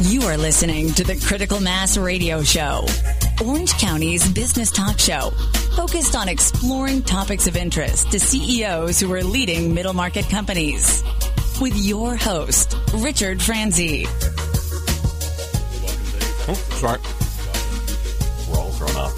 You are listening to the Critical Mass Radio Show, Orange County's business talk show, focused on exploring topics of interest to CEOs who are leading middle market companies. With your host, Richard Franzi. Oh, sorry.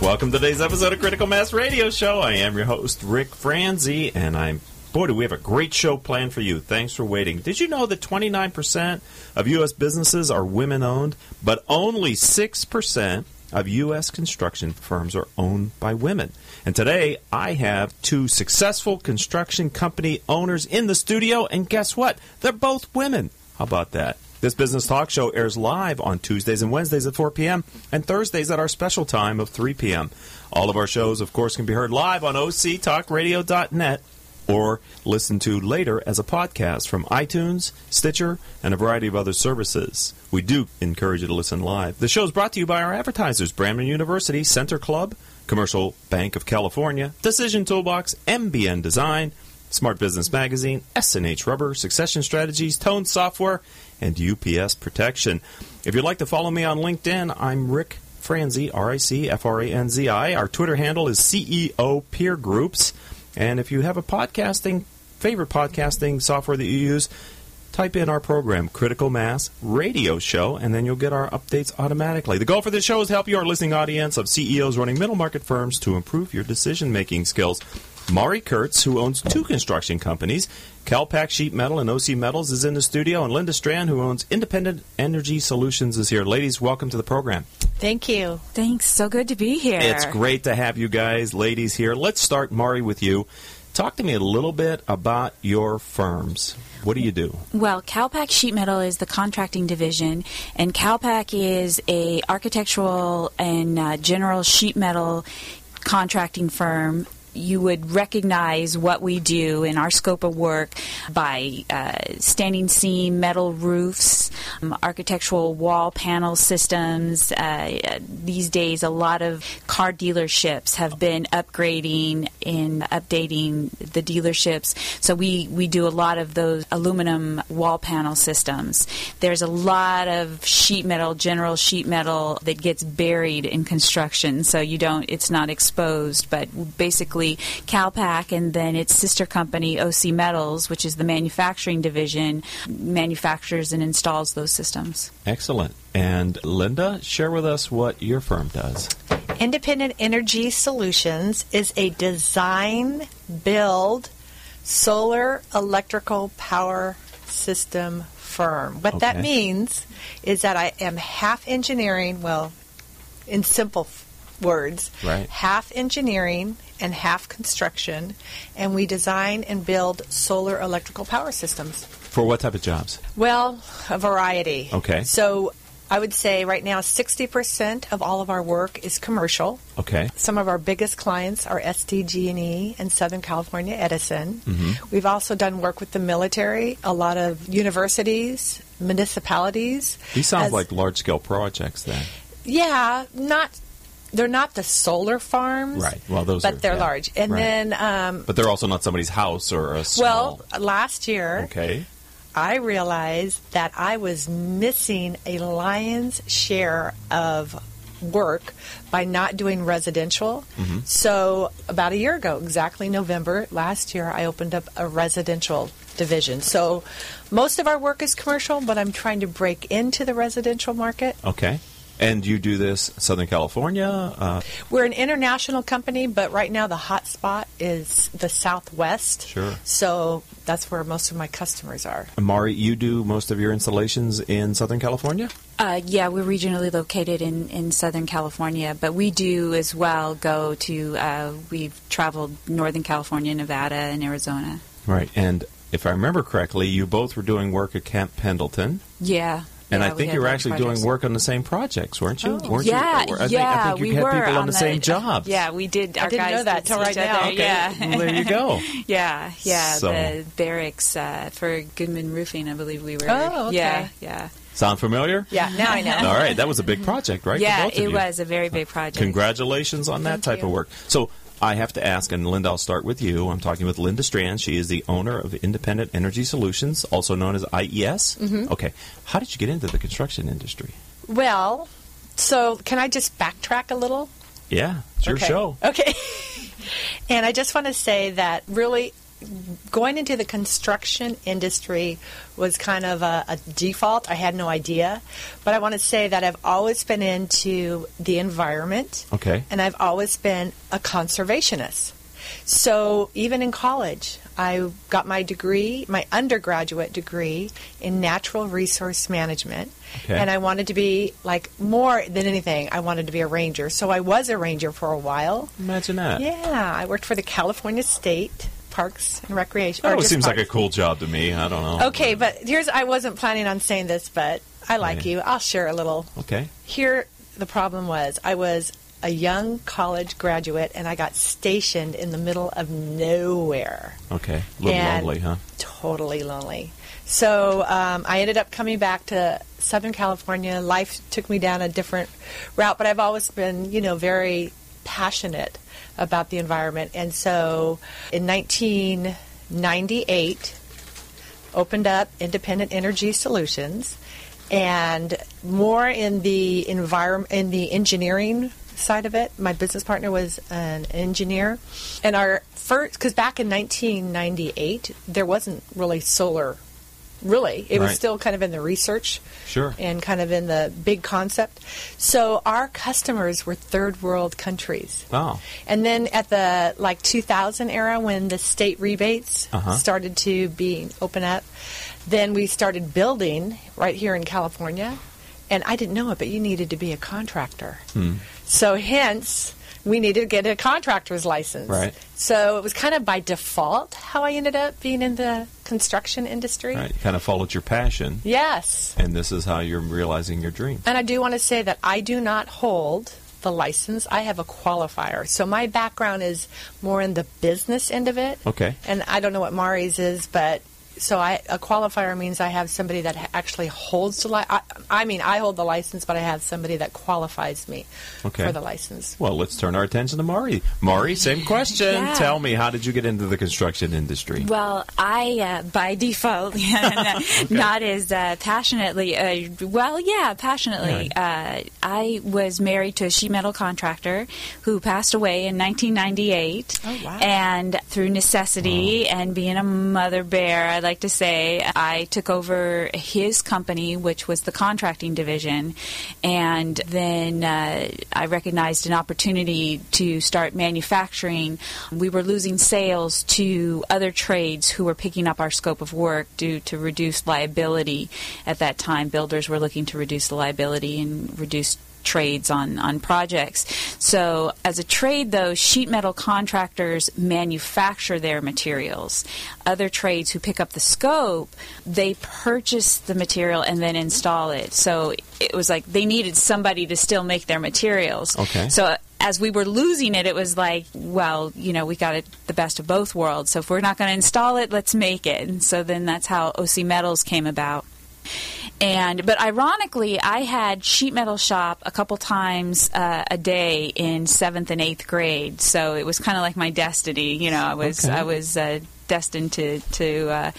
Welcome to today's episode of Critical Mass Radio Show. I am your host, Rick Franzi, and I'm Boy, do we have a great show planned for you. Thanks for waiting. Did you know that 29% of U.S. businesses are women owned, but only 6% of U.S. construction firms are owned by women? And today, I have two successful construction company owners in the studio, and guess what? They're both women. How about that? This business talk show airs live on Tuesdays and Wednesdays at 4 p.m. and Thursdays at our special time of 3 p.m. All of our shows, of course, can be heard live on octalkradio.net or listen to later as a podcast from iTunes, Stitcher, and a variety of other services. We do encourage you to listen live. The show is brought to you by our advertisers Brandman University, Center Club, Commercial Bank of California, Decision Toolbox, MBN Design, Smart Business Magazine, SNH Rubber, Succession Strategies, Tone Software, and UPS Protection. If you'd like to follow me on LinkedIn, I'm Rick Franzi, R I C F R A N Z I. Our Twitter handle is CEO Peer Groups. And if you have a podcasting, favorite podcasting software that you use, type in our program, Critical Mass Radio Show, and then you'll get our updates automatically. The goal for this show is to help your listening audience of CEOs running middle market firms to improve your decision making skills. Mari Kurtz, who owns two construction companies, Calpac Sheet Metal and OC Metals, is in the studio, and Linda Strand, who owns Independent Energy Solutions, is here. Ladies, welcome to the program. Thank you. Thanks. So good to be here. It's great to have you guys, ladies, here. Let's start, Mari, with you. Talk to me a little bit about your firms. What do you do? Well, Calpac Sheet Metal is the contracting division, and Calpac is a architectural and uh, general sheet metal contracting firm you would recognize what we do in our scope of work by uh, standing seam metal roofs, um, architectural wall panel systems. Uh, these days, a lot of car dealerships have been upgrading and updating the dealerships. So we, we do a lot of those aluminum wall panel systems. There's a lot of sheet metal, general sheet metal that gets buried in construction, so you don't. It's not exposed, but basically basically Calpac and then its sister company, OC Metals, which is the manufacturing division, manufactures and installs those systems. Excellent. And Linda, share with us what your firm does. Independent Energy Solutions is a design, build, solar electrical power system firm. What okay. that means is that I am half engineering, well, in simple words, right. half engineering and half construction, and we design and build solar electrical power systems. For what type of jobs? Well, a variety. Okay. So I would say right now 60% of all of our work is commercial. Okay. Some of our biggest clients are SDG&E and Southern California Edison. Mm-hmm. We've also done work with the military, a lot of universities, municipalities. These sound like large-scale projects then. Yeah, not they're not the solar farms, right? Well, those, but are, they're yeah. large. And right. then, um, but they're also not somebody's house or a small. Well, last year, okay, I realized that I was missing a lion's share of work by not doing residential. Mm-hmm. So, about a year ago, exactly November last year, I opened up a residential division. So, most of our work is commercial, but I'm trying to break into the residential market. Okay. And you do this Southern California? Uh, We're an international company, but right now the hot spot is the Southwest. Sure. So that's where most of my customers are. Mari, you do most of your installations in Southern California? Uh, yeah, we're regionally located in, in Southern California, but we do as well go to, uh, we've traveled Northern California, Nevada, and Arizona. Right. And if I remember correctly, you both were doing work at Camp Pendleton. Yeah. And yeah, I think you were actually projects. doing work on the same projects, weren't you? Oh. Weren't yeah, you? I yeah, think, I think you we had were people on, on the, the same jobs. Yeah, we did. I didn't guys know that till right now. Okay. Yeah, well, there you go. yeah, yeah. So. The barracks uh, for Goodman Roofing, I believe we were. Oh, okay. Yeah, yeah. Sound familiar? Yeah, now I know. All right, that was a big project, right? Yeah, for both of it you. was a very big project. Congratulations on that Thank type you. of work. So I have to ask, and Linda, I'll start with you. I'm talking with Linda Strand. She is the owner of Independent Energy Solutions, also known as IES. Mm-hmm. Okay. How did you get into the construction industry? Well, so can I just backtrack a little? Yeah, it's your okay. show. Okay. and I just want to say that really going into the construction industry was kind of a, a, default. I had no idea. But I want to say that I've always been into the environment. Okay. And I've always been a conservationist. So even in college, I got my degree, my undergraduate degree in natural resource management. Okay. And I wanted to be, like, more than anything, I wanted to be a ranger. So I was a ranger for a while. Imagine that. Yeah, I worked for the California State Parks and Recreation. That or always just seems like a cool job to me. I don't know. Okay, but here's I wasn't planning on saying this, but I like Okay. you. I'll share a little. Okay. Here, the problem was I was a young college graduate and I got stationed in the middle of nowhere. Okay. A little And- lonely, huh? Totally lonely. So um, I ended up coming back to Southern California. Life took me down a different route, but I've always been, you know, very passionate about the environment. And so in 1998, opened up Independent Energy Solutions, and more in the environment, in the engineering side of it. My business partner was an engineer, and our first, because back in 1998, there wasn't really solar. Really, it was still kind of in the research Sure. and kind of in the big concept. So our customers were third world countries. Oh. And then at the like 2000 era, when the state rebates Uh-huh. started to be open up, then we started building right here in California. And I didn't know it, but you needed to be a contractor. Hmm. So hence, we needed to get a contractor's license. Right. So it was kind of by default how I ended up being in the construction industry. Right. You kind of followed your passion, Yes. and this is how you're realizing your dream. And I do want to say that I do not hold the license. I have a qualifier. So my background is more in the business end of it. Okay. And I don't know what Mari's is, but so I a qualifier means I have somebody that actually holds the license. I, I mean I hold the license, but I have somebody that qualifies me Okay. for the license. Well, let's turn our attention to Mari. Mari, same question. Yeah. Tell me, how did you get into the construction industry? Well, I, uh, by default, not, not as uh, passionately, uh, well, yeah, passionately. Uh, I was married to a sheet metal contractor who passed away in 1998. Oh, wow. And through necessity and being a mother bear, I like to say, I took over his company, which was the contracting division. And then uh, I recognized an opportunity to start manufacturing. We were losing sales to other trades who were picking up our scope of work due to reduced liability. At that time, builders were looking to reduce the liability and reduce trades on, on projects. So, as a trade, though, sheet metal contractors manufacture their materials. Other trades who pick up the scope, they purchase the material and then install it. So, it was like they needed somebody to still make their materials. Okay. So, as we were losing it, it was like, well, you know, we got it the best of both worlds. So, if we're not going to install it, let's make it. And so then that's how OC Metals came about. And but ironically, I had sheet metal shop a couple times uh, a day in seventh and eighth grade, so it was kind of like my destiny. You know, I was Okay. I was uh, destined to to uh,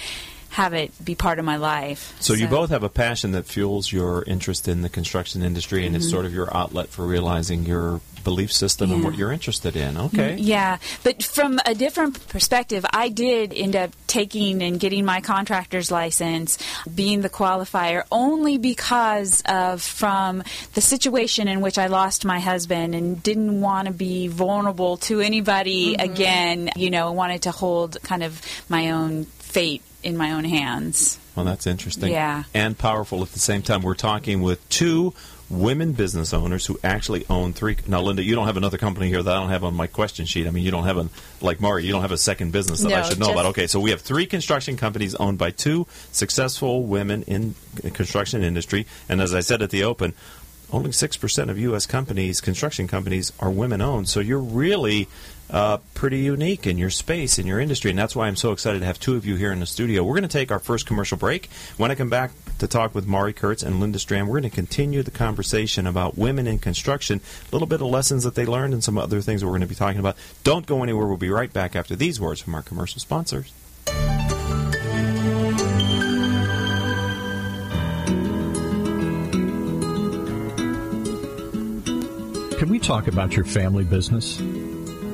have it be part of my life. So you both have a passion that fuels your interest in the construction industry, and it's mm-hmm. sort of your outlet for realizing your belief system and what you're interested in. Mm-hmm. Okay. Yeah, but from a different perspective, I did end up taking and getting my contractor's license, being the qualifier, only because of from the situation in which I lost my husband and didn't want to be vulnerable to anybody mm-hmm. again. You know, wanted to hold kind of my own fate in my own hands. Well, that's interesting. Yeah. And powerful at the same time. We're talking with two women business owners who actually own three. Now, Linda, you don't have another company here that I don't have on my question sheet. I mean, you don't have a, like Mari, you don't have a second business that I should know just- about. Okay, so we have three construction companies owned by two successful women in the construction industry. And as I said at the open, only 6% of U.S. companies, construction companies, are women owned. So you're really uh, pretty unique in your space, in your industry. And that's why I'm so excited to have two of you here in the studio. We're going to take our first commercial break. When I come back to talk with Mari Kurtz and Linda Strand, we're going to continue the conversation about women in construction, a little bit of lessons that they learned, and some other things we're going to be talking about. Don't go anywhere. We'll be right back after these words from our commercial sponsors. Can we talk about your family business?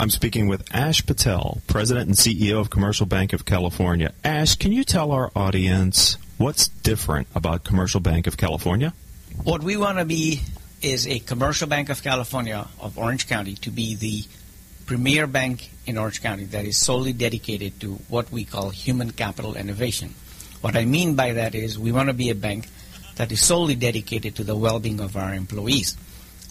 I'm speaking with Ash Patel, President and CEO of Commercial Bank of California. Ash, can you tell our audience what's different about Commercial Bank of California? What we want to be is a Commercial Bank of California of Orange County to be the premier bank in Orange County that is solely dedicated to what we call human capital innovation. What I mean by that is we want to be a bank that is solely dedicated to the well-being of our employees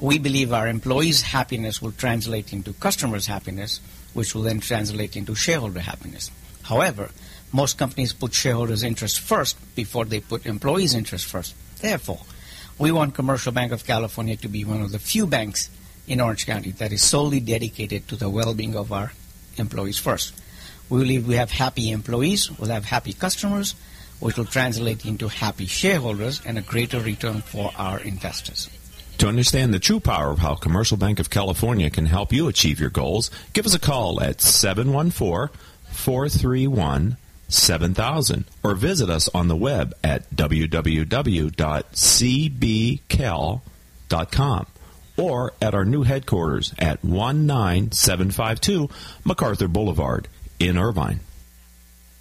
we believe our employees' happiness will translate into customers' happiness, which will then translate into shareholder happiness. However, most companies put shareholders' interest first before they put employees' interest first. Therefore, we want Commercial Bank of California to be one of the few banks in Orange County that is solely dedicated to the well-being of our employees first. We believe we have happy employees, we'll have happy customers, which will translate into happy shareholders and a greater return for our investors. To understand the true power of how Commercial Bank of California can help you achieve your goals, give us a call at 714 431 7000 or visit us on the web at www.cbcal.com or at our new headquarters at 19752 MacArthur Boulevard in Irvine.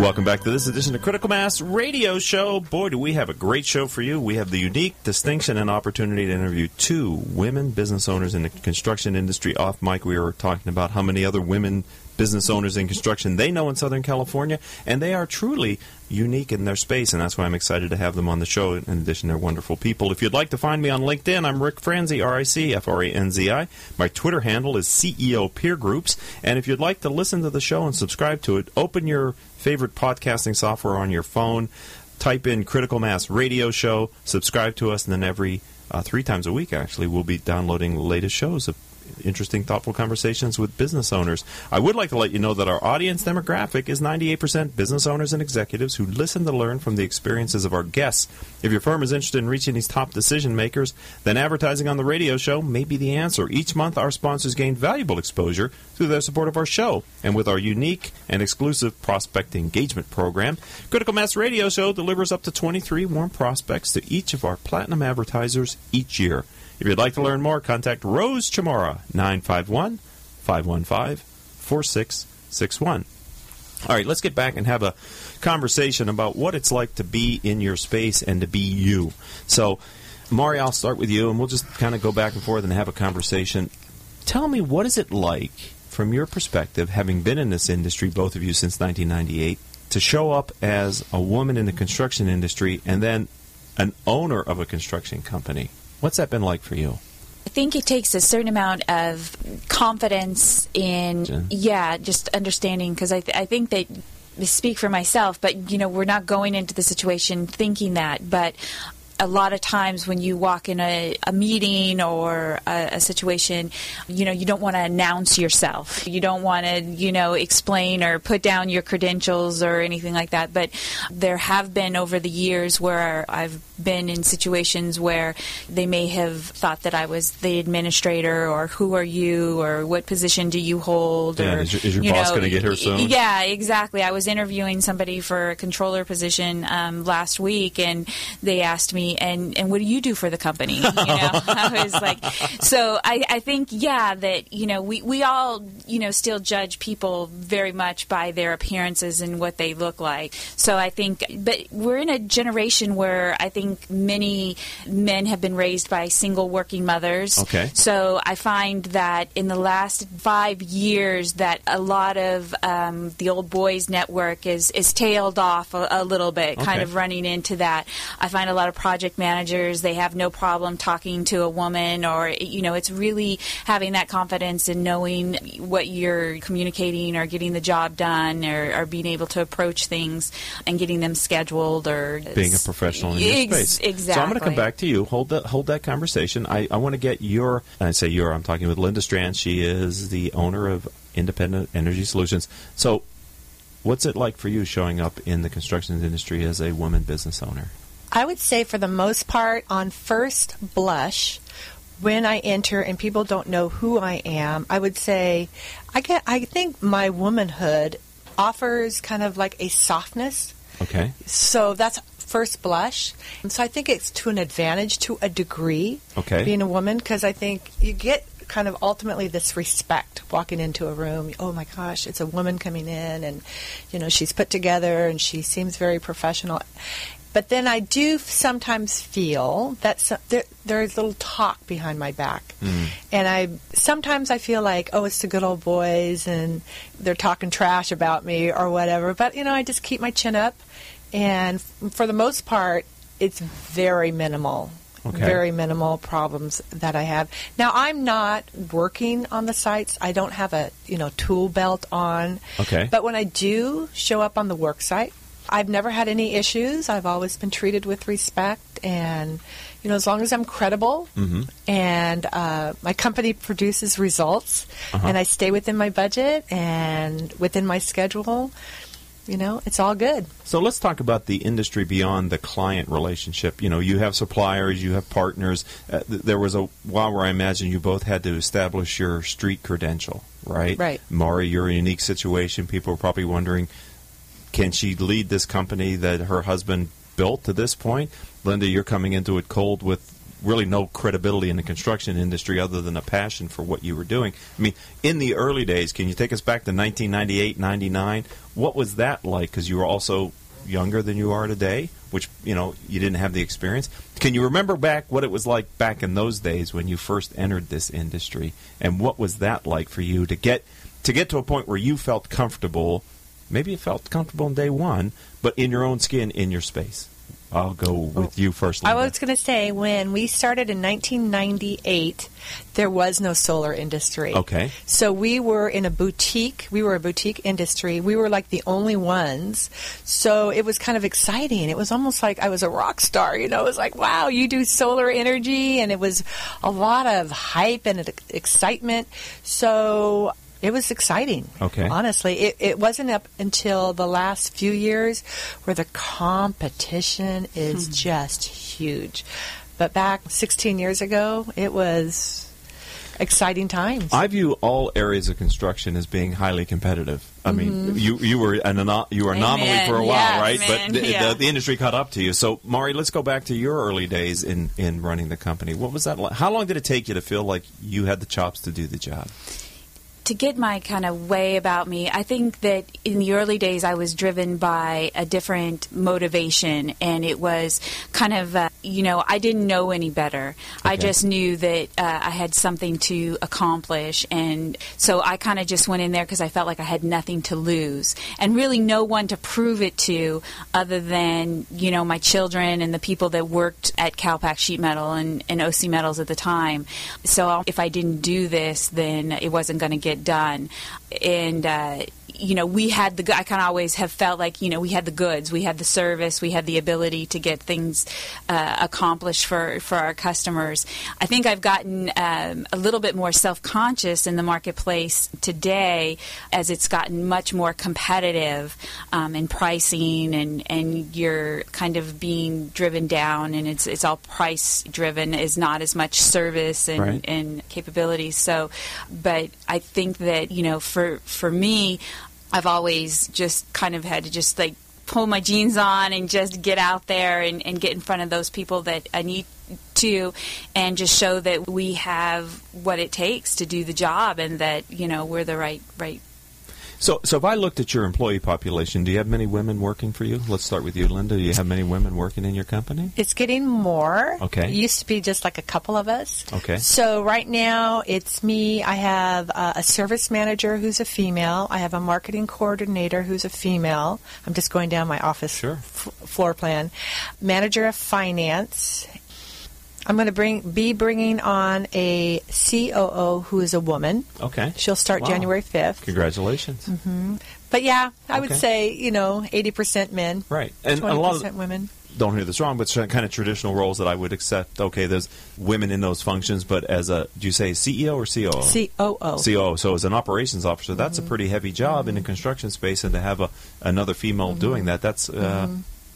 Welcome back to this edition of Critical Mass Radio Show. Boy, do we have a great show for you. We have the unique distinction and opportunity to interview two women business owners in the construction industry. Off mic, we were talking about how many other women business owners in construction they know in Southern California, and they are truly unique in their space, and that's why I'm excited to have them on the show. In addition, they're wonderful people. If you'd like to find me on LinkedIn, I'm Rick Franzi, R I C F R A N Z I. My Twitter handle is CEO Peer Groups, and if you'd like to listen to the show and subscribe to it, open your favorite podcasting software on your phone, type in Critical Mass Radio Show, subscribe to us, and then every uh, three times a week, actually, we'll be downloading the latest shows of interesting, thoughtful conversations with business owners. I would like to let you know that our audience demographic is 98% business owners and executives who listen to learn from the experiences of our guests. If your firm is interested in reaching these top decision makers, then advertising on the radio show may be the answer. Each month, our sponsors gain valuable exposure through their support of our show. And with our unique and exclusive prospect engagement program, Critical Mass Radio Show delivers up to 23 warm prospects to each of our platinum advertisers each year. If you'd like to learn more, contact Rose Chamora, 951 515 4661. All right, let's get back and have a conversation about what it's like to be in your space and to be you. So, Mari, I'll start with you, and we'll just kind of go back and forth and have a conversation. Tell me, what is it like, from your perspective, having been in this industry, both of you, since 1998, to show up as a woman in the construction industry and then an owner of a construction company? What's that been like for you? I think it takes a certain amount of confidence in, yeah, just understanding because I, th- I think that speak for myself, but you know, we're not going into the situation thinking that, but a lot of times when you walk in a, a meeting or a, a situation, you know, you don't want to announce yourself. You don't want to, you know, explain or put down your credentials or anything like that. But there have been over the years where I've been in situations where they may have thought that I was the administrator or who are you or what position do you hold Yeah, or is your- is your you boss gonna get her soon? Yeah, exactly. I was interviewing somebody for a controller position um, last week, and they asked me, "And and what do you do for the company?" You know, I was like, so I, I think yeah that you know we we all you know still judge people very much by their appearances and what they look like. So I think, but we're in a generation where I think many men have been raised by single working mothers. Okay. So I find that in the last five years, that a lot of um, the old boys network is is tailed off a, a little bit, kind of running into that. I find a lot of project managers they have no problem talking to a woman, or you know, it's really having that confidence and knowing what you're communicating or getting the job done, or, or being able to approach things and getting them scheduled, or being a professional in your Ex- space. Exactly. So I'm going to come back to you. Hold that. Hold that conversation. I, I want to get your. and I say your. I'm talking with Linda Strand. She is the owner of Independent Energy Solutions. So, what's it like for you showing up in the construction industry as a woman business owner? I would say, for the most part, on first blush, when I enter and people don't know who I am, I would say, I get. I think my womanhood offers kind of like a softness. Okay. So that's first blush. And so I think it's to an advantage to a degree Okay. being a woman because I think you get kind of ultimately this respect walking into a room. Oh my gosh, it's a woman coming in and you know she's put together and she seems very professional. But then I do sometimes feel that so, there, there's little talk behind my back, mm-hmm. and I sometimes I feel like oh it's the good old boys and they're talking trash about me or whatever. But you know I just keep my chin up, and f- for the most part it's very minimal. Okay. Very minimal problems that I have. Now I'm not working on the sites. I don't have a you know tool belt on. Okay. But when I do show up on the work site, I've never had any issues. I've always been treated with respect, and you know, as long as I'm credible Mm-hmm. and uh, my company produces results, Uh-huh. and I stay within my budget and within my schedule, you know, it's all good. So let's talk about the industry beyond the client relationship. You know, you have suppliers, you have partners. Uh, th- there was a while where I imagine you both had to establish your street credential, right? Right. Mari, you're in a unique situation. People are probably wondering, can she lead this company that her husband built to this point? Linda, you're coming into it cold with really no credibility in the construction industry other than a passion for what you were doing. I mean, in the early days, can you take us back to 1998, 99? What was that like? Because you were also younger than you are today, which, you know, you didn't have the experience. Can you remember back what it was like back in those days when you first entered this industry? And what was that like for you to get to get to a point where you felt comfortable? Maybe you felt comfortable in day one, but in your own skin, in your space. I'll go with you first. I was going to say when we started in 1998, there was no solar industry. Okay. So we were in a boutique. We were a boutique industry. We were like the only ones. So it was kind of exciting. It was almost like I was a rock star. You know, it was like, wow, you do solar energy, and it was a lot of hype and excitement. So. It was exciting. Okay. Honestly, it, it wasn't up until the last few years where the competition is hmm. just huge. But back 16 years ago, it was exciting times. I view all areas of construction as being highly competitive. I mean, mm-hmm. you you were an ano- you were anomaly Amen. for a while, Yeah, right? amen. But the, Yeah. the, the industry caught up to you. So, Mari, let's go back to your early days in in running the company. What was that like? How long did it take you to feel like you had the chops to do the job? To get my kind of way about me, I think that in the early days I was driven by a different motivation, and it was kind of, uh, you know, I didn't know any better. I just knew that uh, I had something to accomplish, and so I kind of just went in there because I felt like I had nothing to lose, and really no one to prove it to other than, you know, my children and the people that worked at Calpac Sheet Metal and, and OC Metals at the time. So if I didn't do this, then it wasn't going to get done. And, uh, you know, we had the. I kind of always have felt like you know we had the goods, we had the service, we had the ability to get things uh, accomplished for for our customers. I think I've gotten um, a little bit more self conscious in the marketplace today as it's gotten much more competitive um, in pricing and and you're kind of being driven down and it's it's all price driven is not as much service and Right. and capabilities. So, but I think that you know, for for me, I've always just kind of had to just like pull my jeans on and just get out there and, and get in front of those people that I need to, and just show that we have what it takes to do the job, and that you know we're the right right So, so if I looked at your employee population, do you have many women working for you? Let's start with you, Linda. Do you have many women working in your company? It's getting more. Okay. It used to be just like a couple of us. Okay. So right now it's me. I have uh, a service manager who's a female. I have a marketing coordinator who's a female. I'm just going down my office Sure. f- floor plan. Manager of finance. I'm going to bring be bringing on a COO who is a woman. Okay. She'll start Wow. January 5th. Congratulations. But yeah, I would say, you know, 80% men. Right. And a 20% lot of women. don't hear this wrong, but kind of traditional roles that I would accept. Okay, there's women in those functions, but as a, do you say CEO or COO? COO. COO. So as an operations officer, that's Mm-hmm. a pretty heavy job in the construction space, and to have a another female Mm-hmm. doing that, that's uh,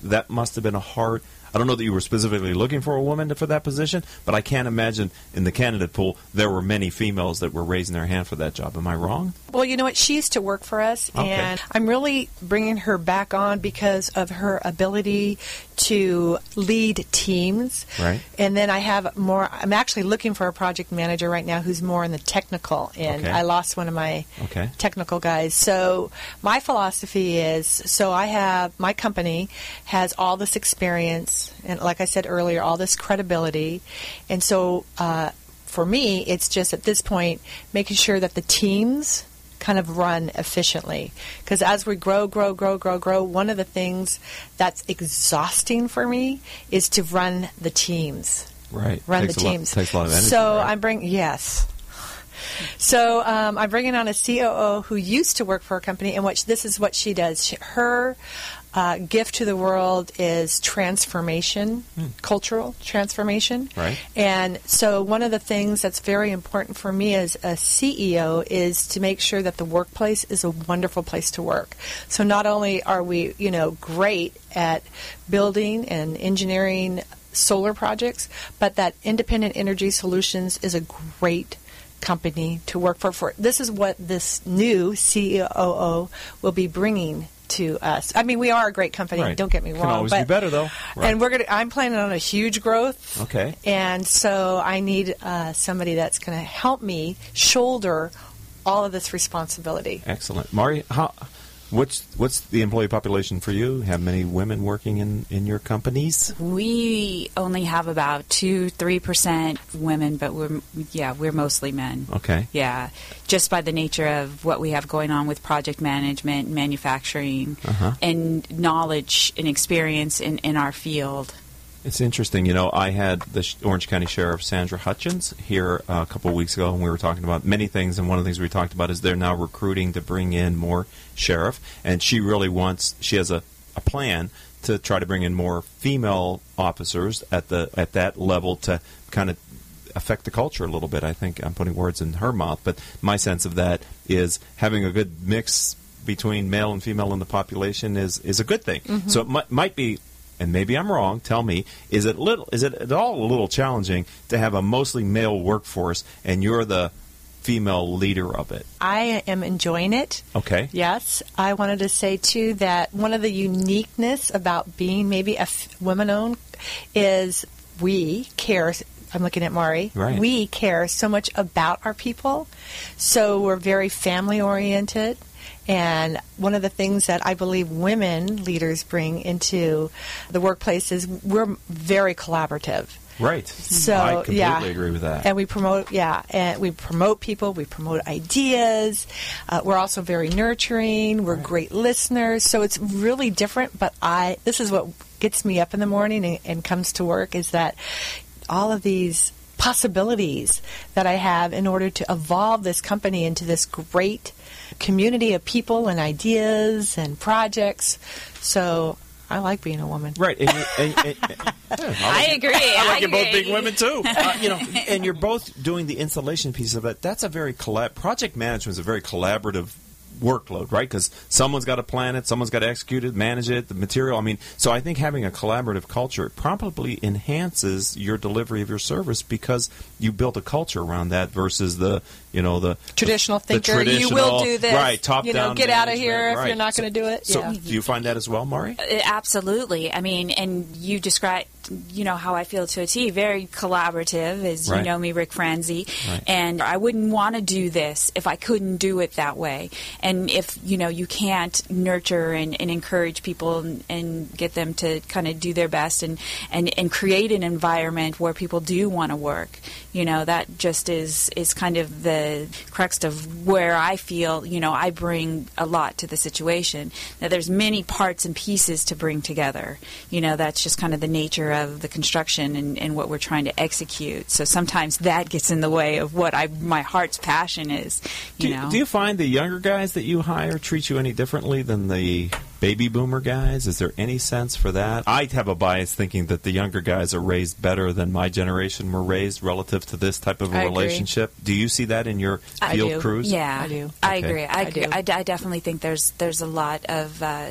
that must have been a hard. I don't know that you were specifically looking for a woman to, for that position, but I can't imagine in the candidate pool there were many females that were raising their hand for that job. Am I wrong? Well, you know what? She used to work for us, Okay. and I'm really bringing her back on because of her ability to lead teams. Right. And then I have more. I'm actually looking for a project manager right now who's more in the technical end. Okay. I lost one of my Okay. technical guys. So my philosophy is so I have my company has all this experience and like I said earlier, all this credibility, and so uh, for me, it's just at this point making sure that the teams kind of run efficiently because as we grow grow grow grow grow one of the things that's exhausting for me is to run the teams Right. run takes the a lot- teams. takes a lot of energy. So right? I'm bringing yes. So um, I'm bringing on a COO who used to work for a company, in which this is what she does. She, her uh, gift to the world is transformation, cultural transformation. Right. And so one of the things that's very important for me as a CEO is to make sure that the workplace is a wonderful place to work. So not only are we, you know, great at building and engineering solar projects, but that Independent Energy Solutions is a great company to work for. For this is what this new COO will be bringing to us. I mean, we are a great company. Right. Don't get me wrong. Can always but, be better, though. Right. And we're gonna. I'm planning on a huge growth. Okay. And so I need uh, somebody that's going to help me shoulder all of this responsibility. Excellent, Mari. How? What's what's the employee population for you? Have many women working in, in your companies? We only have about two, three percent women, but we're yeah, we're mostly men. Okay. Yeah, just by the nature of what we have going on with project management, manufacturing, Uh-huh. and knowledge and experience in, in our field. It's interesting. You know, I had the Orange County Sheriff Sandra Hutchens here uh, a couple of weeks ago, and we were talking about many things. And one of the things we talked about is they're now recruiting to bring in more sheriff, and she really wants. She has a, a plan to try to bring in more female officers at the at that level to kind of affect the culture a little bit. I think I'm putting words in her mouth, but my sense of that is having a good mix between male and female in the population is is a good thing. So it might, might be, and maybe I'm wrong. Tell me, is it little? Is it at all a little challenging to have a mostly male workforce and you're the female leader of it? I am enjoying it. Okay. Yes, I wanted to say too that one of the uniqueness about being maybe a f- women-owned is we care I'm looking at Mari. Right. We care so much about our people, so we're very family oriented. And one of the things that I believe women leaders bring into the workplace is we're very collaborative. Right. So I completely yeah, agree with that. And we promote, yeah, and we promote people. We promote ideas. Uh, we're also very nurturing. We're great listeners. So it's really different. But I, this is what gets me up in the morning and, and comes to work is that all of these possibilities that I have in order to evolve this company into this great community of people and ideas and projects. So I like being a woman. Right, and, you, and, and, and yeah, I agree. I like I you both being women too. Uh, you know, and you're both doing the installation piece of it. That's a very collab. Project management is a very collaborative workload, right? Because someone's got to plan it, someone's got to execute it, manage it, the material. I mean, so I think having a collaborative culture probably enhances your delivery of your service because you built a culture around that versus the you know the Traditional the thinker, you will do this. right? Top you know, down. get out of management, here if you're not going to do it. So, yeah. do you find that as well, Mari? Uh, Absolutely. I mean, and you described, you know, how I feel to a T. Very collaborative, as Right. you know me, Rick Franzi. Right. And I wouldn't want to do this if I couldn't do it that way. And if, you know, you can't nurture and, and encourage people and, and get them to kind of do their best and, and, and create an environment where people do want to work, you know, that just is, is kind of the crux of where I feel, you know, I bring a lot to the situation. That there's many parts and pieces to bring together. You know, that's just kind of the nature of the construction and, and what we're trying to execute. So sometimes that gets in the way of what I my heart's passion is. You do, know, do you find the younger guys that you hire treat you any differently than the baby boomer guys? Is there any sense for that? I have a bias thinking that the younger guys are raised better than my generation were raised relative to this type of a I agree. relationship. Do you see that in your I field do. crews? Yeah, I do. I agree. I, I agree. do. I, d- I definitely think there's there's a lot of uh,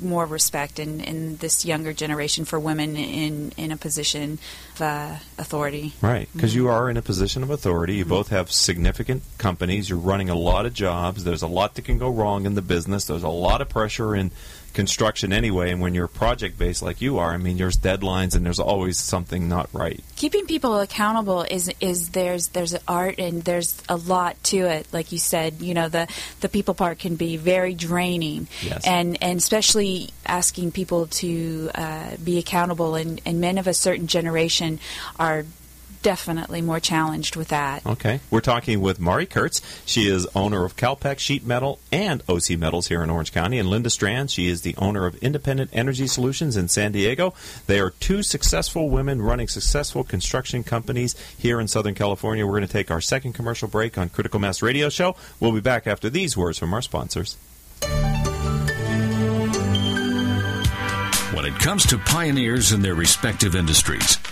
more respect in, in this younger generation for women in in a position of uh, authority. Right, because you are in a position of authority. Mm-hmm. You both have significant companies. You're running a lot of jobs. There's a lot that can go wrong in the business. There's a lot of pressure in construction anyway. And when you're project based like you are, I mean, there's deadlines and there's always something not right. keeping people accountable is is there's there's art and there's a lot to it like you said you know the the people part can be very draining Yes. and and especially asking people to uh, be accountable and and men of a certain generation are definitely more challenged with that Okay. We're talking with Mari Kurtz. She is owner of Calpac Sheet Metal and OC Metals here in Orange County. And Linda Strand, she is the owner of Independent Energy Solutions in San Diego. They are two successful women running successful construction companies here in Southern California. We're going to take our second commercial break on Critical Mass Radio Show. We'll be back after these words from our sponsors. When it comes to pioneers in their respective industries,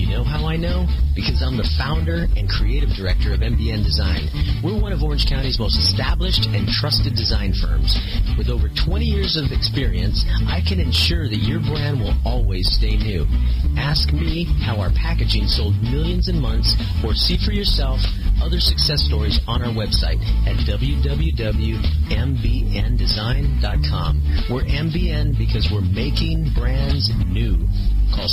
You know how I know? Because I'm the founder and creative director of MBN Design. We're one of Orange County's most established and trusted design firms. With over 20 years of experience, I can ensure that your brand will always stay new. Ask me how our packaging sold millions in months or see for yourself other success stories on our website at www.mbndesign.com. We're MBN because we're making brands new. Call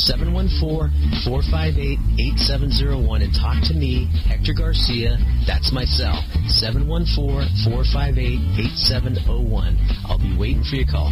714-458-8701 and talk to me, Hector Garcia. That's my cell, 714-458-8701. I'll be waiting for your call.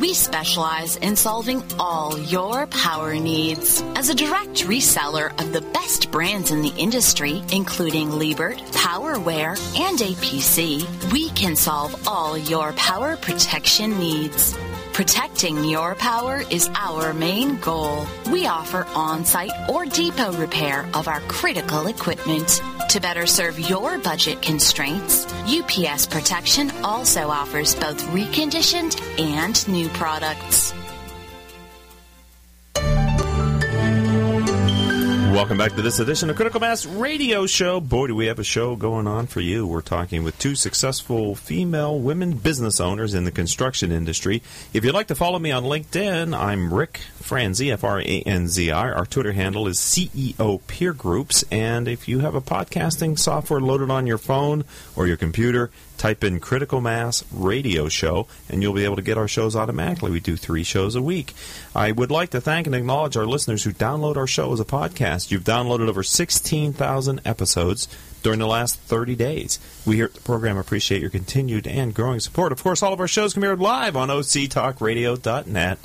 We specialize in solving all your power needs. As a direct reseller of the best brands in the industry, including Liebert, Powerware, and APC, we can solve all your power protection needs. Protecting your power is our main goal. We offer on-site or depot repair of our critical equipment. To better serve your budget constraints, UPS Protection also offers both reconditioned and new products. Welcome back to this edition of Critical Mass Radio Show. Boy, do we have a show going on for you. We're talking with two successful female women business owners in the construction industry. If you'd like to follow me on LinkedIn, I'm Rick Franzi, F R A N Z I. Our Twitter handle is CEO Peer Groups. And if you have a podcasting software loaded on your phone or your computer, type in Critical Mass Radio Show, and you'll be able to get our shows automatically. We do three shows a week. I would like to thank and acknowledge our listeners who download our show as a podcast. You've downloaded over 16,000 episodes during the last 30 days. We here at the program appreciate your continued and growing support. Of course, all of our shows can be heard live on octalkradio.net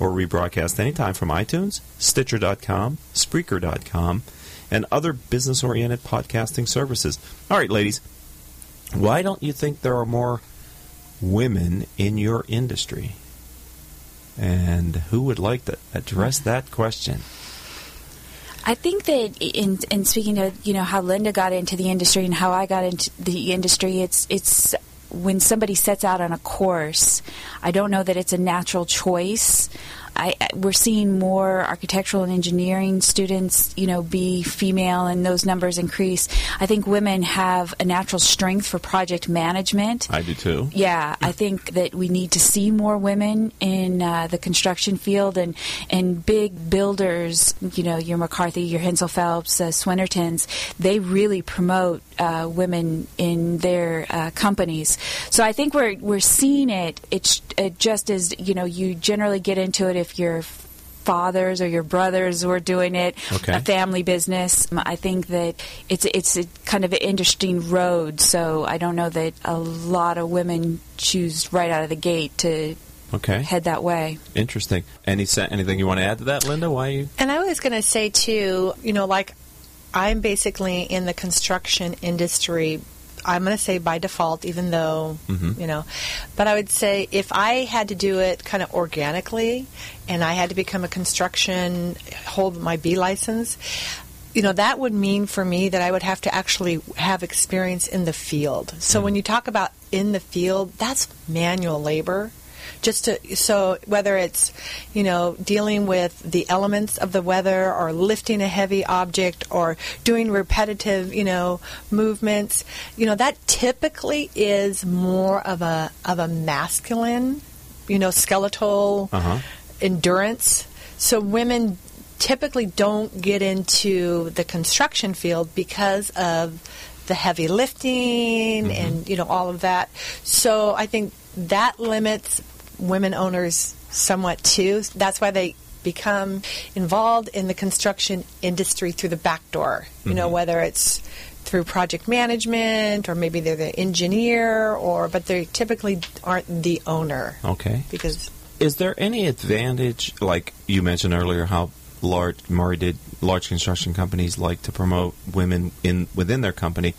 or rebroadcast anytime from iTunes, Stitcher.com, Spreaker.com, and other business oriented podcasting services. All right, ladies, why don't you think there are more women in your industry? And who would like to address that question? I think that in in speaking to you know how Linda got into the industry and how I got into the industry, it's it's when somebody sets out on a course. I don't know that it's a natural choice. I, we're seeing more architectural and engineering students, you know, be female, and those numbers increase. I think women have a natural strength for project management. I do too. Yeah, I think that we need to see more women in uh, the construction field and and big builders. You know, your McCarthy, your Hensel Phelps, uh, Swinertons. They really promote uh, women in their uh, companies. So I think we're we're seeing it. It's it just as you know, you generally get into it if your fathers or your brothers were doing it, Okay. a family business. I think that it's it's a kind of an interesting road. So I don't know that a lot of women choose right out of the gate to Okay. head that way. Interesting. Any anything you want to add to that, Linda? Why you? And I was going to say too, you know, like I'm basically in the construction industry. I'm going to say by default, even though Mhm. you know, but I would say if I had to do it kind of organically, and I had to become a construction hold my B license. You know that would mean for me that I would have to actually have experience in the field. So when you talk about in the field, that's manual labor just to so whether it's you know dealing with the elements of the weather or lifting a heavy object or doing repetitive you know movements you know that typically is more of a of a masculine you know skeletal Uh-huh. endurance. So women typically don't get into the construction field because of the heavy lifting and you know all of that. So i think that limits women owners somewhat too that's why they become involved in the construction industry through the back door you know mm-hmm. whether it's through project management or maybe they're the engineer or but they typically aren't the owner Okay. because Is there any advantage, like you mentioned earlier, how large Mari did large construction companies like to promote women in within their company?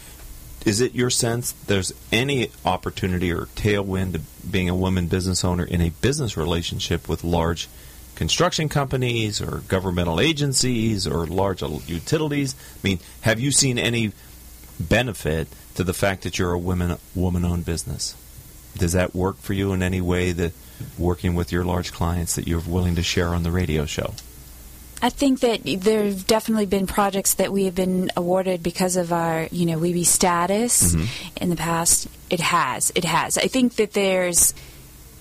Is it your sense there's any opportunity or tailwind to being a woman business owner in a business relationship with large construction companies or governmental agencies or large utilities? I mean, have you seen any benefit to the fact that you're a women woman-owned business. Does that work for you in any way that working with your large clients that you're willing to share on the radio show? I think that there have definitely been projects that we have been awarded because of our, you know, WBE status Mm-hmm. in the past. It has, it has. I think that there's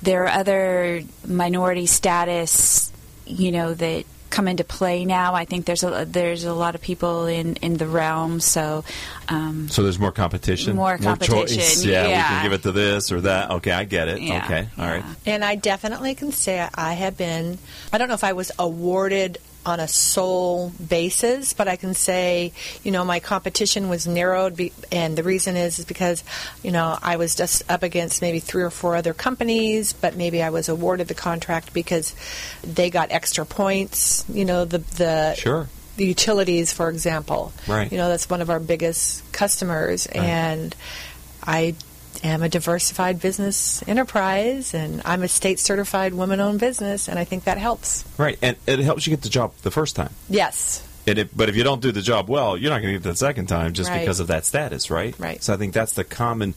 there are other minority status, you know, that come into play now. I think there's a there's a lot of people in in the realm, so um, So there's more competition, More choice. competition, Yeah, we can give it to this or that. Okay, I get it. Yeah, okay, all right. And I definitely can say I have been, I don't know if I was awarded on a sole basis, but I can say, you know, my competition was narrowed, be, and the reason is, is because, you know, I was just up against maybe three or four other companies, but maybe I was awarded the contract because they got extra points, you know, the, the, Sure. the utilities, for example. Right. You know, that's one of our biggest customers, and I am a diversified business enterprise, and I'm a state certified woman owned business, and I think that helps. Right, and it helps you get the job the first time. Yes. And it, but if you don't do the job well, you're not going to get the second time just Right. because of that status, right? Right. So I think that's the common.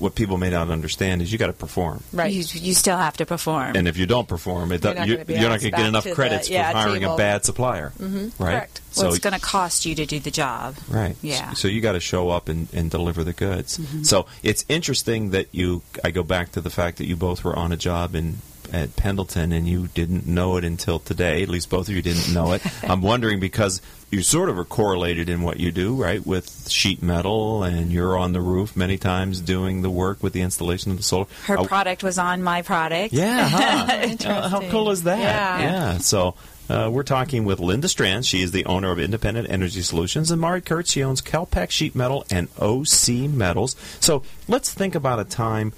What people may not understand is you got to perform, Right. you, you still have to perform. and if you don't perform, it You're do- not you, gonna you're not going to get enough to the- credits yeah, for hiring table. a bad supplier, mm-hmm. right? Correct. well, it's going to cost you to do the job. Right. Yeah. So you got to show up and, and deliver the goods. Mm-hmm. So it's interesting that you. I go back to the fact that you both were on a job in at Pendleton and you didn't know it until today. At least both of you didn't know it. I'm wondering because you sort of are correlated in what you do, right? With sheet metal, and you're on the roof many times doing the work with the installation of the solar. Her I- product was on my product. yeah, huh? Uh, how cool is that? Yeah. So uh, we're talking with Linda Strand. She is the owner of Independent Energy Solutions, and Mari Kurtz. She owns Calpac Sheet Metal and OC Metals. So let's think about a time.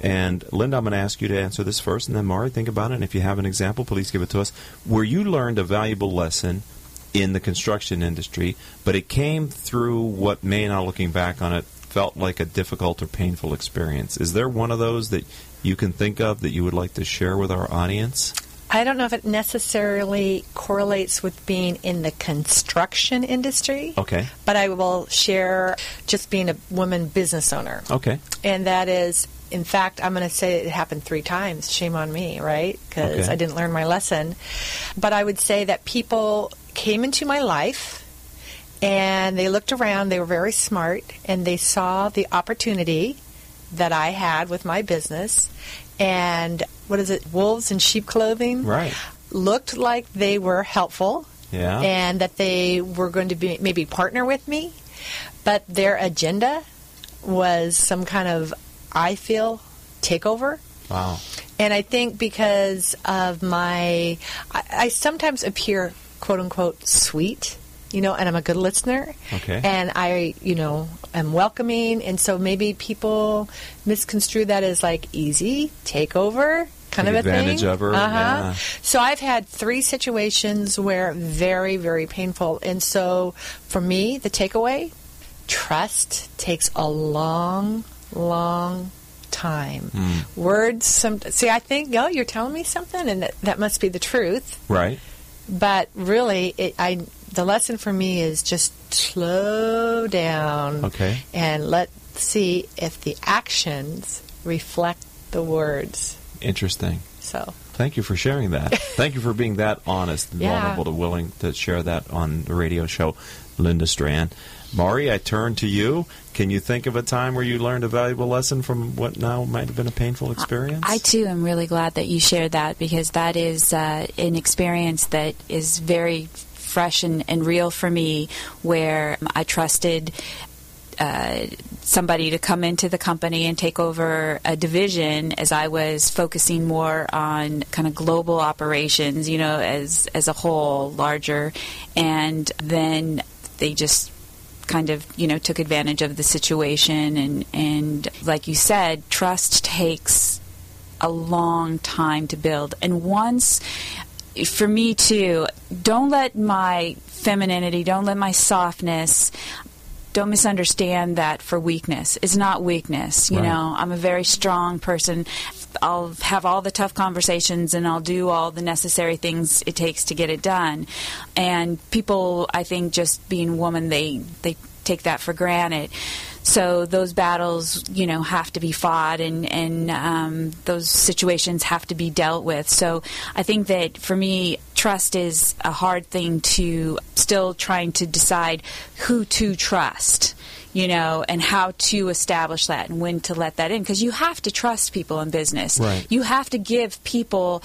And Linda, I'm going to ask you to answer this first, and then Mari, think about it. And if you have an example, please give it to us. Where you learned a valuable lesson in the construction industry, but it came through what may now, looking back on it, felt like a difficult or painful experience. Is there one of those that you can think of that you would like to share with our audience? I don't know if it necessarily correlates with being in the construction industry. Okay. But I will share just being a woman business owner. Okay. And that is, in fact, I'm going to say it happened three times. Shame on me, right? Because Okay. I didn't learn my lesson. But I would say that people came into my life and they looked around, they were very smart, and they saw the opportunity that I had with my business. And what is it, wolves in sheep clothing? Right. Looked like they were helpful Yeah. and that they were going to be maybe partner with me, but their agenda was some kind of, I feel, takeover. Wow. And I think because of my, I, I sometimes appear quote unquote sweet, you know, and I'm a good listener. Okay. And I, you know, am welcoming. And so maybe people misconstrue that as like easy takeover kind Take of a advantage thing. of her, Uh-huh. yeah. So I've had three situations where very, very painful. And so for me, the takeaway trust takes a long, long time. Hmm. Words, some see, I think, oh, you're telling me something, and that, that must be the truth. Right. But really, it, I the lesson for me is just slow down. Okay. And let's see if the actions reflect the words. Interesting. So Thank you for sharing that. Thank you for being that honest and Yeah. vulnerable to willing to share that on the radio show, Linda Strand. Mari, I turn to you. Can you think of a time where you learned a valuable lesson from what now might have been a painful experience? I too am really glad that you shared that because that is uh, an experience that is very fresh and, and real for me where I trusted uh, somebody to come into the company and take over a division as I was focusing more on kind of global operations, you know, as as a whole, larger, and then they just kind of you know took advantage of the situation and and like you said, trust takes a long time to build, and once for me too, don't let my femininity, don't let my softness don't misunderstand that for weakness. It's not weakness. You Right. know, I'm a very strong person. I'll have all the tough conversations and I'll do all the necessary things it takes to get it done. And people, I think, just being woman, they they take that for granted. So those battles, you know, have to be fought, and and um, those situations have to be dealt with. So I think that for me, trust is a hard thing to still trying to decide who to trust you know, and how to establish that and when to let that in. Because you have to trust people in business. Right. You have to give people,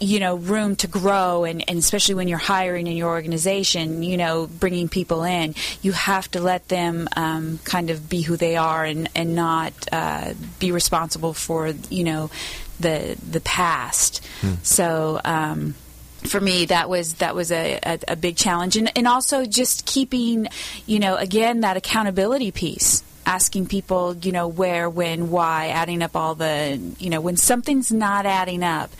you know, room to grow, and, and especially when you're hiring in your organization, you know, bringing people in, you have to let them um, kind of be who they are and, and not uh, be responsible for, you know, the the past. So. Um, for me that was that was a, a, a big challenge. And, and also just keeping you know again that accountability piece. Asking people you know where when why adding up all the you know when something's not adding up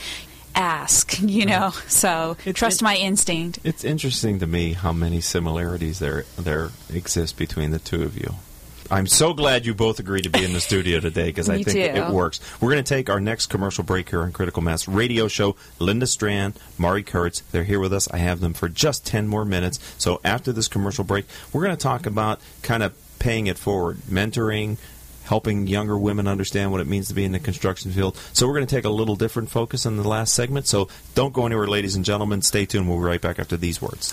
ask you know. So It's- trust it- my instinct. It's interesting to me how many similarities there there exist between the two of you. I'm so glad you both agreed to be in the studio today because I think it, too. it works. We're going to take our next commercial break here on Critical Mass Radio Show. Linda Strand, Mari Kurtz, they're here with us. I have them for just 10 more minutes. So after this commercial break, we're going to talk about kind of paying it forward, mentoring, helping younger women understand what it means to be in the construction field. So we're going to take a little different focus in the last segment. So don't go anywhere, ladies and gentlemen. Stay tuned. We'll be right back after these words.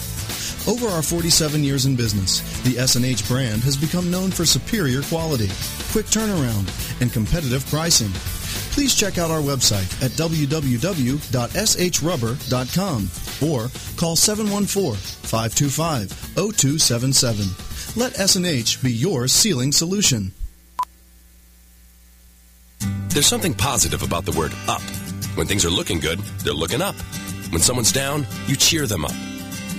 Over our 47 years in business, the S&H brand has become known for superior quality, quick turnaround, and competitive pricing. Please check out our website at www.shrubber.com or call 714-525-0277. Let S&H be your sealing solution. There's something positive about the word up. When things are looking good, they're looking up. When someone's down, you cheer them up.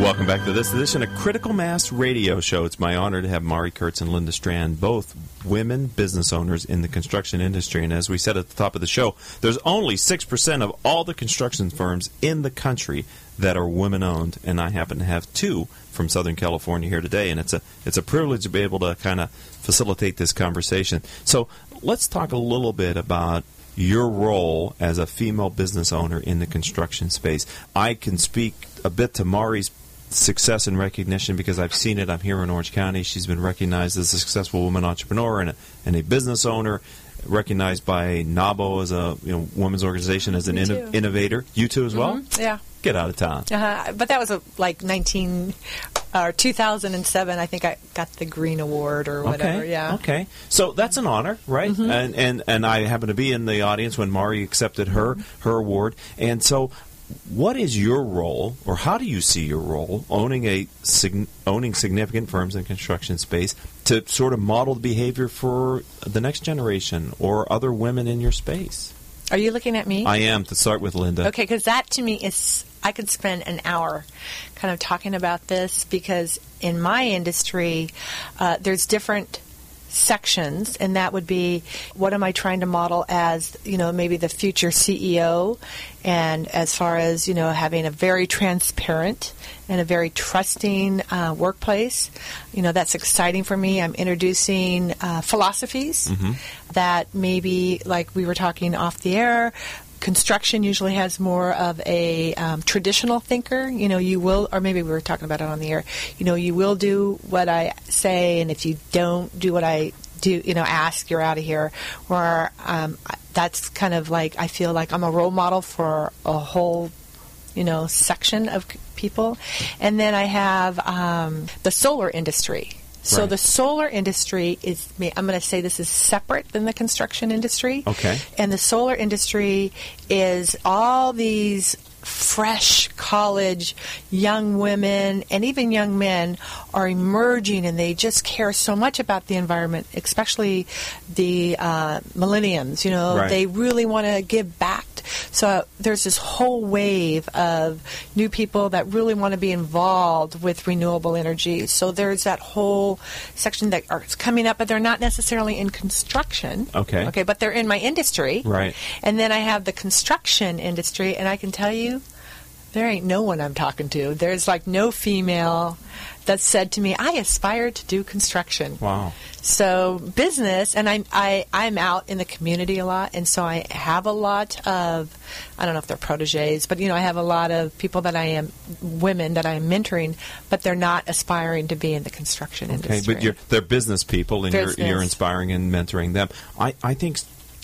Welcome back to this edition of Critical Mass Radio Show. It's my honor to have Mari Kurtz and Linda Strand, both women business owners in the construction industry. And as we said at the top of the show, there's only 6% of all the construction firms in the country that are women owned. And I happen to have two from Southern California here today. And it's a, it's a privilege to be able to kind of facilitate this conversation. So let's talk a little bit about your role as a female business owner in the construction space. I can speak a bit to Mari's success and recognition because I've seen it. I'm here in Orange County. She's been recognized as a successful woman entrepreneur and a, and a business owner, recognized by NAWBO as a you know women's organization as an inno- innovator. You too as well. Yeah. Get out of town. Uh, but that was a, like 19 or 2007. I think I got the Green Award or whatever. Okay. Yeah. Okay. So that's an honor, right? Mhm. And and and I happen to be in the audience when Mari accepted her her award. And so, what is your role, or how do you see your role owning a owning significant firms in construction space to sort of model the behavior for the next generation or other women in your space? Are you looking at me? I am to start with Linda. Okay, because that to me is, I could spend an hour kind of talking about this because in my industry, uh, there's different sections, and that would be what am I trying to model as, you know, maybe the future CEO, and as far as, you know, having a very transparent and a very trusting uh, workplace. You know, that's exciting for me. I'm introducing uh, philosophies Mm-hmm. that maybe, like we were talking off the air, construction usually has more of a um, traditional thinker. You know, you will, or maybe we were talking about it on the air. You know, you will do what I say, and if you don't do what I do, you know, ask, you're out of here. Where um, that's kind of like I feel like I'm a role model for a whole you know section of people and then i have um, the solar industry so Right. the solar industry is i'm going to say this is separate than the construction industry Okay. and the solar industry is all these fresh college young women and even young men are emerging and they just care so much about the environment especially the uh, millenniums you know Right. they really want to give back so there's this whole wave of new people that really want to be involved with renewable energy. So there's that whole section that are coming up, but they're not necessarily in construction. Okay. Okay, but they're in my industry. Right. And then I have the construction industry, and I can tell you, there ain't no one I'm talking to. There's like no female that said to me, I aspire to do construction. Wow. So business, and I'm I, I'm out in the community a lot, and so I have a lot of I don't know if they're proteges, but you know I have a lot of people that I am women that I am mentoring, but they're not aspiring to be in the construction Okay, industry. but you're, they're business people, and you're, you're inspiring and mentoring them. I, I think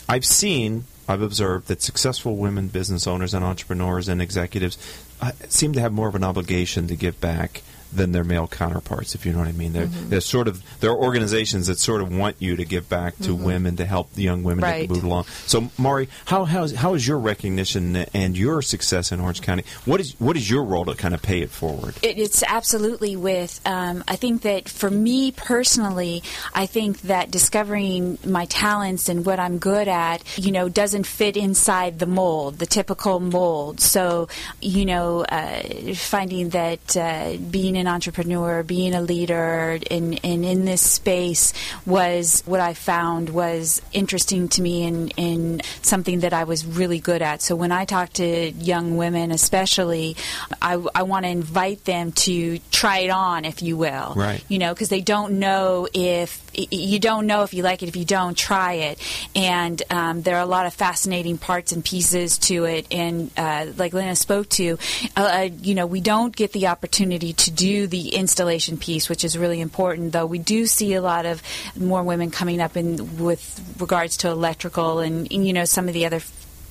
I've seen, I've observed that successful women business owners and entrepreneurs and executives uh, seem to have more of an obligation to give back than their male counterparts, if you know what I mean. They're, Mhm. they're sort of there are organizations that sort of want you to give back to Mhm. women to help the young women Right. to move along. So, Mari, how how is, how is your recognition and your success in Orange County? What is what is your role to kind of pay it forward? It, it's absolutely with. Um, I think that for me personally, I think that discovering my talents and what I'm good at, you know, doesn't fit inside the mold, the typical mold. So, you know, uh, finding that uh, being an entrepreneur, being a leader, and, and in this space was what I found was interesting to me and, and something that I was really good at. So when I talk to young women, especially, I, I want to invite them to try it on, if you will. Right. You know, because they don't know if you don't know if you like it if you don't try it, and um, there are a lot of fascinating parts and pieces to it. And uh, like Lena spoke to, uh, uh, you know, we don't get the opportunity to do the installation piece, which is really important. Though we do see a lot of more women coming up in with regards to electrical and, and you know some of the other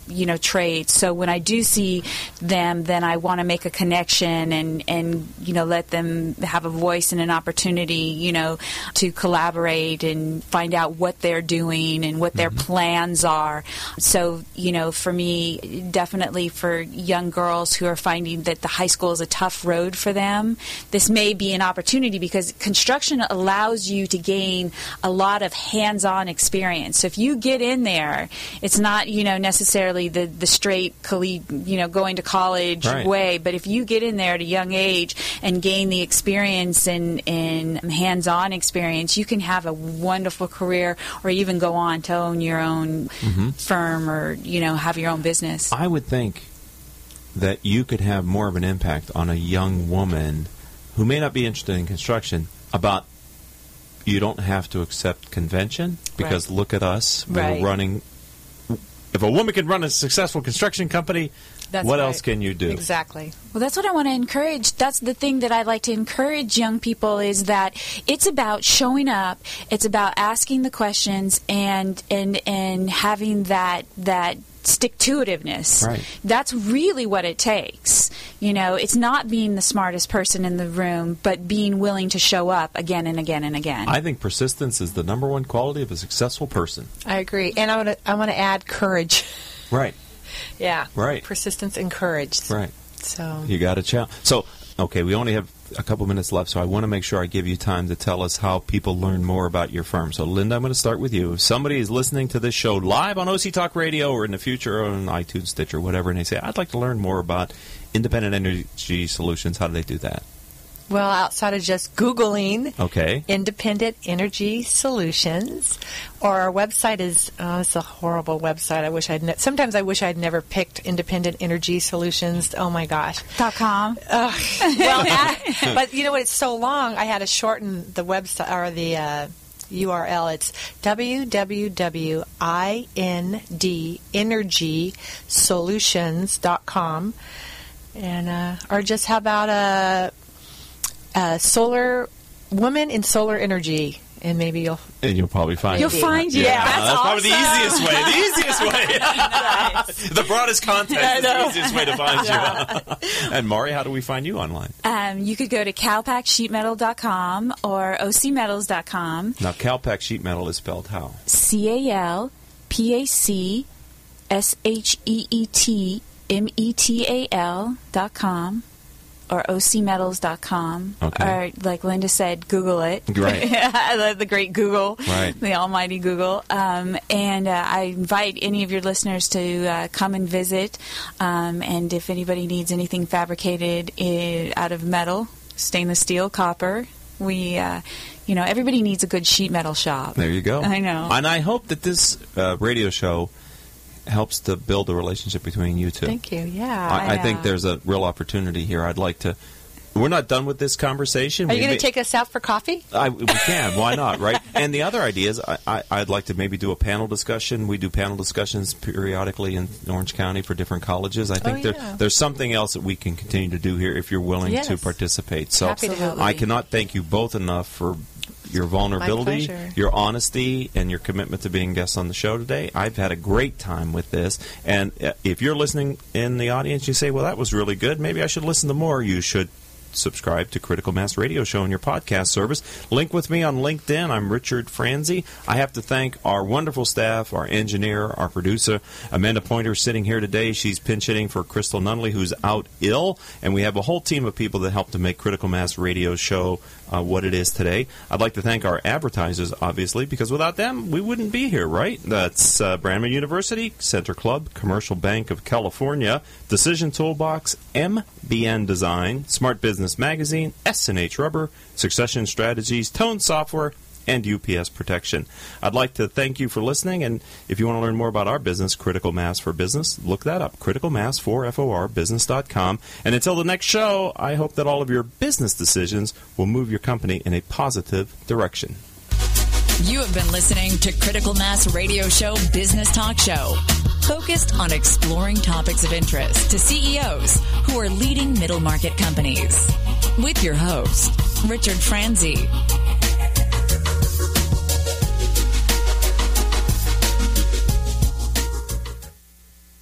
you know trades so when i do see them then i want to make a connection and and you know let them have a voice and an opportunity you know to collaborate and find out what they're doing and what their mm-hmm. plans are. So you know for me definitely for young girls who are finding that the high school is a tough road for them this may be an opportunity because construction allows you to gain a lot of hands-on experience. So if you get in there it's not you know necessarily the, the straight you know going to college Right. way but if you get in there at a young age and gain the experience and, and hands-on experience you can have a wonderful career or even go on to own your own Mhm. firm or you know have your own business I would think that you could have more of an impact on a young woman who may not be interested in construction about you don't have to accept convention because look at us we're Right. running if a woman can run a successful construction company That's what right. else can you do Exactly. Well, that's what I want to encourage. That's the thing that I like to encourage young people is that it's about showing up. It's about asking the questions and and and having that that stick to itiveness. Right. That's really what it takes. You know, it's not being the smartest person in the room, but being willing to show up again and again and again. I think persistence is the number one quality of a successful person I agree, and I want to I want to add courage. right yeah. Right. Persistence and courage. right So You got to challenge. So, okay, we only have a couple minutes left, so I want to make sure I give you time to tell us how people learn more about your firm. So, Linda, I'm going to start with you. If somebody is listening to this show live on OC Talk Radio or in the future on iTunes, Stitch, or whatever, and they say, I'd like to learn more about independent energy solutions, how do they do that? Well, outside of just Googling Okay. Independent Energy Solutions, or our website is, oh, it's a horrible website. I wish I'd, ne- sometimes I wish I'd never picked Independent Energy Solutions. Oh my gosh. Dot com. Ugh. well, I- but you know what? It's so long. I had to shorten the website or the uh, URL. It's www.indenergysolutions.com. And, uh, or just how about a, a solar woman in solar energy? And maybe you'll And you'll probably find You'll it. find you. Yeah, That's that's, probably the easiest way. The easiest way. the broadest context is the easiest way to find you. and Mari, how do we find you online? Um, you could go to calpacsheetmetal.com or ocmetals.com. Now, Calpac sheet metal is spelled how? C A L P A C S H E E T M E T A L dot com or ocmetals.com. Okay. Or, like Linda said, Google it. Right. I love the great Google, Right. the almighty Google. Um, and uh, I invite any of your listeners to uh, come and visit. Um, and if anybody needs anything fabricated out of metal, stainless steel, copper, we, uh, you know, everybody needs a good sheet metal shop. There you go. I know. And I hope that this uh, radio show helps to build a relationship between you two. Thank you. Yeah. I, I think know. there's a real opportunity here. I'd like to. We're not done with this conversation. Are you going to take us out for coffee? I, we can. Why not? Right. And the other idea is, I, I, I'd like to maybe do a panel discussion. We do panel discussions periodically in Orange County for different colleges. I think Oh, there, yeah. there's something else that we can continue to do here if you're willing Yes. to participate. So Happy to help. I cannot thank you both enough for your vulnerability, your honesty, and your commitment to being guests on the show today. I've had a great time with this. And uh, if you're listening in the audience, you say, well, that was really good. Maybe I should listen to more. You should subscribe to Critical Mass Radio Show in your podcast service. Link with me on LinkedIn. I'm Richard Franzi. I have to thank our wonderful staff, our engineer, our producer, Amanda Pointer, sitting here today. She's pinch hitting for Crystal Nunley, who's out ill, and we have a whole team of people that help to make Critical Mass Radio Show uh, what it is today. I'd like to thank our advertisers, obviously, because without them, we wouldn't be here, right? That's uh, Brandman University, Center Club, Commercial Bank of California, Decision Toolbox, MBN Design, Smart Business Magazine, S&H Rubber, Succession Strategies, Tone Software, and UPS Protection. I'd like to thank you for listening, and if you want to learn more about our business, Critical Mass for Business, look that up, Critical Mass for FOR Business.com. And until the next show, I hope that all of your business decisions will move your company in a positive direction. You have been listening to Critical Mass Radio Show Business Talk Show, focused on exploring topics of interest to CEOs who are leading middle market companies. With your host, Richard Franzi.